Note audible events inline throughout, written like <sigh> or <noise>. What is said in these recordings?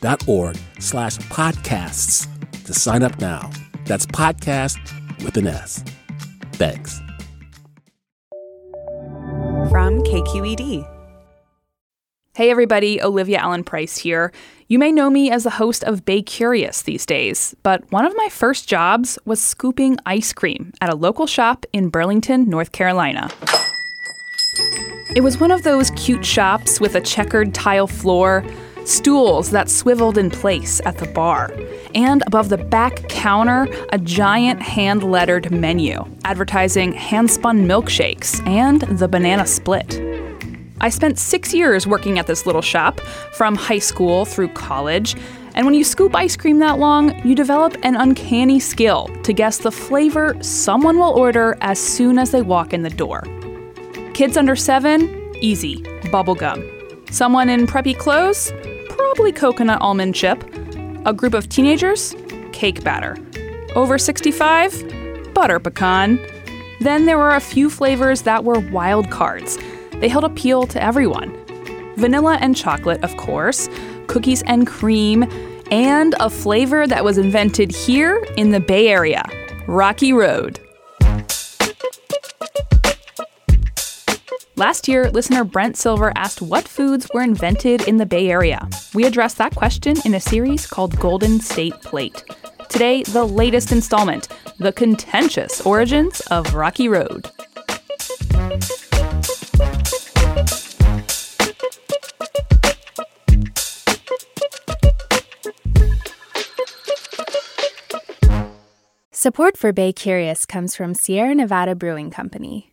donate.kqed.org slash podcasts to sign up now. That's podcast with an S. Thanks. From KQED. Hey everybody, Olivia Allen Price here. You may know me as the host of Bay Curious these days, but one of my first jobs was scooping ice cream at a local shop in Burlington, North Carolina. It was one of those cute shops with a checkered tile floor, stools that swiveled in place at the bar, and above the back counter, a giant hand lettered menu advertising hand spun milkshakes and the banana split. I spent six years working at this little shop, from high school through college. And when you scoop ice cream that long, you develop an uncanny skill to guess the flavor someone will order as soon as they walk in the door. Kids under seven, easy, bubblegum. Someone in preppy clothes, probably coconut almond chip. A group of teenagers, cake batter. Over 65, butter pecan. Then there were a few flavors that were wild cards they held appeal to everyone. Vanilla and chocolate, of course, cookies and cream, and a flavor that was invented here in the Bay Area Rocky Road. Last year, listener Brent Silver asked what foods were invented in the Bay Area. We addressed that question in a series called Golden State Plate. Today, the latest installment The Contentious Origins of Rocky Road. Support for Bay Curious comes from Sierra Nevada Brewing Company,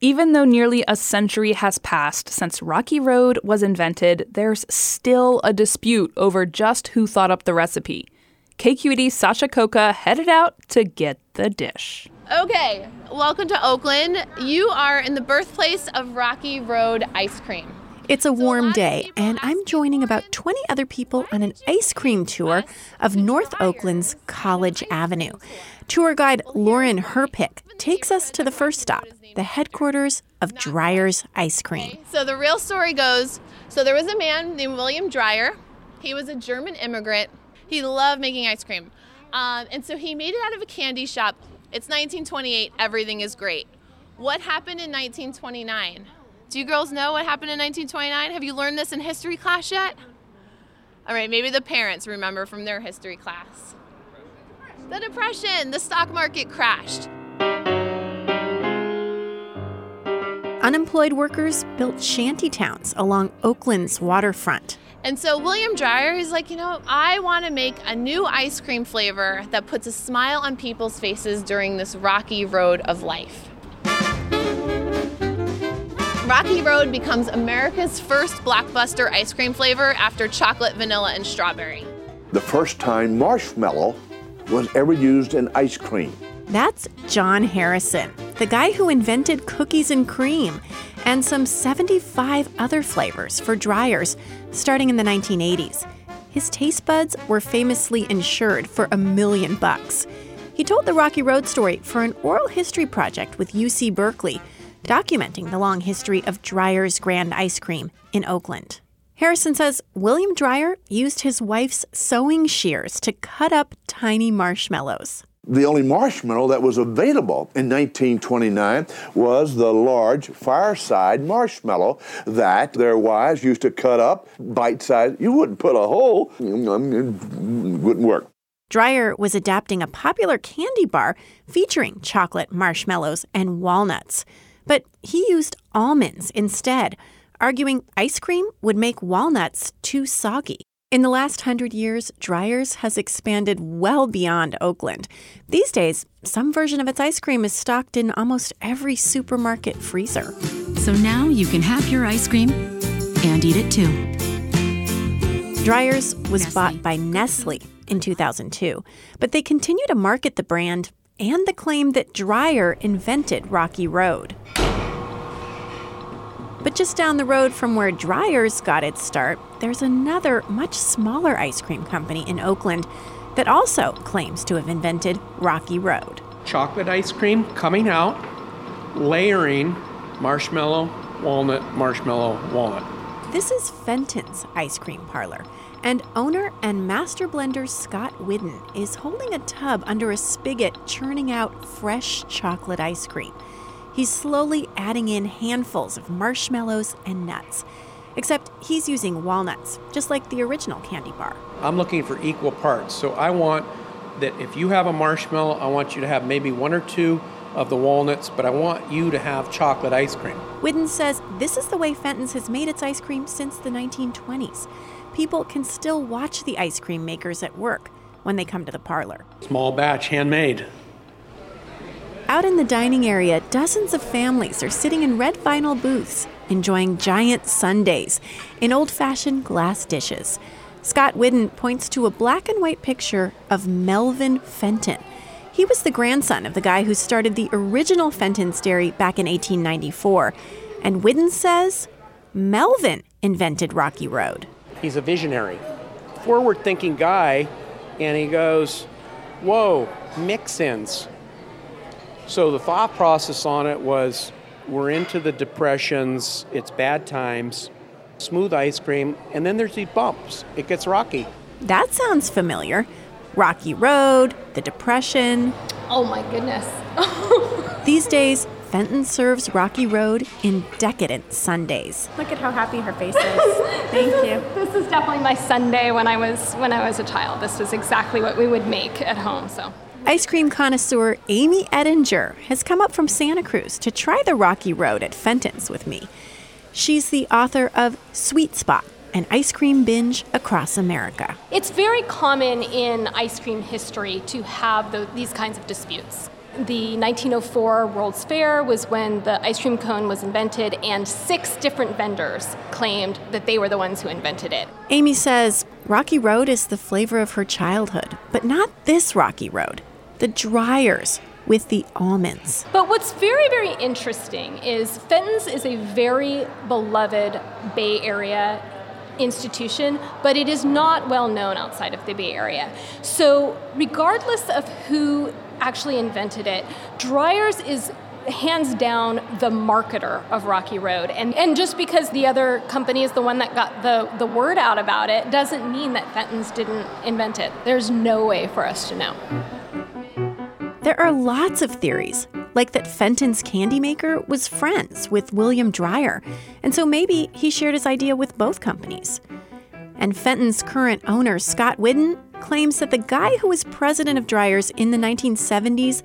Even though nearly a century has passed since Rocky Road was invented, there's still a dispute over just who thought up the recipe. KQED's Sasha Khokha headed out to get the dish. Okay, welcome to Oakland. You are in the birthplace of Rocky Road ice cream. It's a warm day, and I'm joining about 20 other people on an ice cream tour of North Oakland's College Avenue. Tour guide Lauren Herpick takes us to the first stop, the headquarters of Dreyer's Ice Cream. So the real story goes so there was a man named William Dreyer. He was a German immigrant. He loved making ice cream. Um, and so he made it out of a candy shop. It's 1928. Everything is great. What happened in 1929? Do you girls know what happened in 1929? Have you learned this in history class yet? All right, maybe the parents remember from their history class. The Depression, the stock market crashed. Unemployed workers built shanty towns along Oakland's waterfront. And so William Dreyer is like, you know, I want to make a new ice cream flavor that puts a smile on people's faces during this rocky road of life. Rocky Road becomes America's first blockbuster ice cream flavor after chocolate, vanilla, and strawberry. The first time marshmallow was ever used in ice cream. That's John Harrison, the guy who invented cookies and cream and some 75 other flavors for Dreyer's starting in the 1980s. His taste buds were famously insured for a million bucks. He told the Rocky Road story for an oral history project with UC Berkeley, documenting the long history of Dreyer's Grand Ice Cream in Oakland. Harrison says William Dreyer used his wife's sewing shears to cut up tiny marshmallows. The only marshmallow that was available in 1929 was the large fireside marshmallow that their wives used to cut up bite sized. You wouldn't put a hole, it mm, mm, mm, wouldn't work. Dreyer was adapting a popular candy bar featuring chocolate, marshmallows, and walnuts. But he used almonds instead, arguing ice cream would make walnuts too soggy. In the last hundred years, Dreyer's has expanded well beyond Oakland. These days, some version of its ice cream is stocked in almost every supermarket freezer. So now you can have your ice cream and eat it too. Dreyer's was Nestle. bought by Nestle in 2002, but they continue to market the brand and the claim that Dreyer invented Rocky Road. But just down the road from where Dreyer's got its start, there's another much smaller ice cream company in Oakland that also claims to have invented Rocky Road. Chocolate ice cream coming out, layering marshmallow, walnut, marshmallow, walnut. This is Fenton's ice cream parlor, and owner and master blender Scott Whidden is holding a tub under a spigot churning out fresh chocolate ice cream. He's slowly adding in handfuls of marshmallows and nuts. Except he's using walnuts, just like the original candy bar. I'm looking for equal parts. So I want that if you have a marshmallow, I want you to have maybe one or two of the walnuts, but I want you to have chocolate ice cream. Whidden says this is the way Fenton's has made its ice cream since the 1920s. People can still watch the ice cream makers at work when they come to the parlor. Small batch, handmade. Out in the dining area, dozens of families are sitting in red vinyl booths, enjoying giant sundaes in old fashioned glass dishes. Scott Whidden points to a black and white picture of Melvin Fenton. He was the grandson of the guy who started the original Fenton's Dairy back in 1894. And Whidden says Melvin invented Rocky Road. He's a visionary, forward thinking guy, and he goes, Whoa, mix ins so the thought process on it was we're into the depressions, it's bad times, smooth ice cream, and then there's these bumps. It gets rocky. That sounds familiar. Rocky Road, the Depression. Oh my goodness. <laughs> These days, Fenton serves Rocky Road in decadent sundaes. Look at how happy her face is. Thank you. This is definitely my sundae when I was when I was a child. This was exactly what we would make at home. So Ice cream connoisseur Amy Ettinger has come up from Santa Cruz to try the Rocky Road at Fenton's with me. She's the author of Sweet Spot, an ice cream binge across America. It's very common in ice cream history to have the, these kinds of disputes. The 1904 World's Fair was when the ice cream cone was invented, and six different vendors claimed that they were the ones who invented it. Amy says Rocky Road is the flavor of her childhood, but not this Rocky Road the Dreyer's with the almonds. But what's very, very interesting is Fenton's is a very beloved Bay Area institution, but it is not well known outside of the Bay Area. So, regardless of who actually invented it, Dreyer's is hands down the marketer of Rocky Road. And, and just because the other company is the one that got the, the word out about it doesn't mean that Fenton's didn't invent it. There's no way for us to know. There are lots of theories, like that Fenton's candy maker was friends with William Dreyer, and so maybe he shared his idea with both companies. And Fenton's current owner, Scott Whidden, claims that the guy who was president of Dreyer's in the 1970s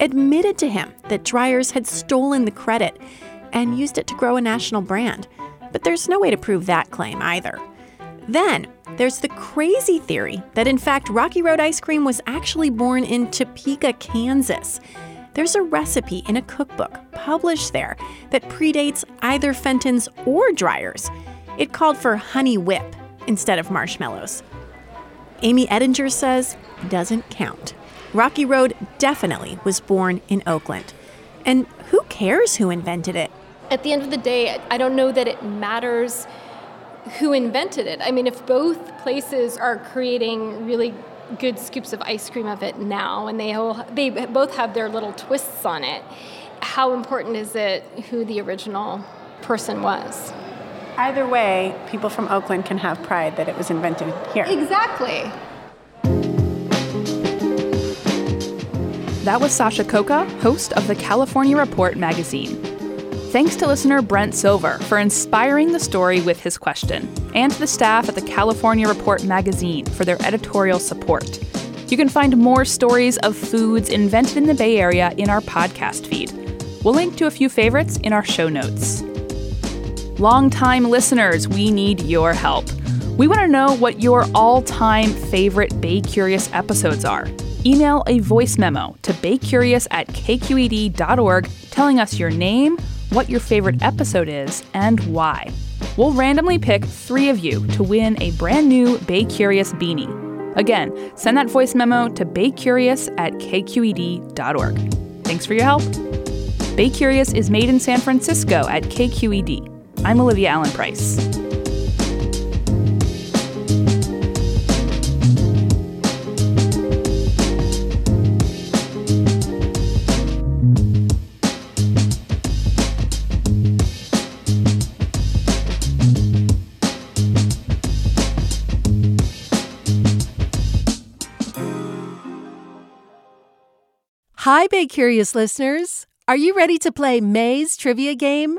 admitted to him that Dreyer's had stolen the credit and used it to grow a national brand. But there's no way to prove that claim either. Then, there's the crazy theory that in fact Rocky Road ice cream was actually born in Topeka, Kansas. There's a recipe in a cookbook published there that predates either Fenton's or Dreyer's. It called for honey whip instead of marshmallows. Amy Ettinger says doesn't count. Rocky Road definitely was born in Oakland. And who cares who invented it? At the end of the day, I don't know that it matters who invented it. I mean, if both places are creating really good scoops of ice cream of it now, and they all, they both have their little twists on it, how important is it who the original person was? Either way, people from Oakland can have pride that it was invented here. Exactly. That was Sasha Khokha, host of the California Report magazine. Thanks to listener Brent Silver for inspiring the story with his question, and to the staff at the California Report magazine for their editorial support. You can find more stories of foods invented in the Bay Area in our podcast feed. We'll link to a few favorites in our show notes. Longtime listeners, we need your help. We want to know what your all time favorite Bay Curious episodes are. Email a voice memo to baycurious at kqed.org telling us your name, what your favorite episode is, and why. We'll randomly pick three of you to win a brand new Bay Curious beanie. Again, send that voice memo to baycurious at kqed.org. Thanks for your help. Bay Curious is made in San Francisco at KQED. I'm Olivia Allen Price. Hi, Bay Curious listeners. Are you ready to play May's trivia game?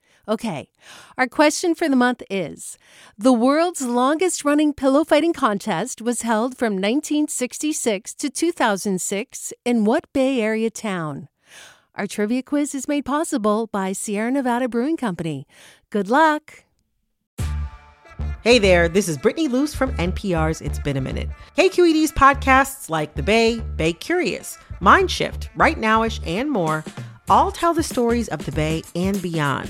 Okay, our question for the month is The world's longest running pillow fighting contest was held from 1966 to 2006 in what Bay Area town? Our trivia quiz is made possible by Sierra Nevada Brewing Company. Good luck! Hey there, this is Brittany Luce from NPR's It's Been a Minute. KQED's podcasts like The Bay, Bay Curious, Mindshift, Right Nowish, and more all tell the stories of the Bay and beyond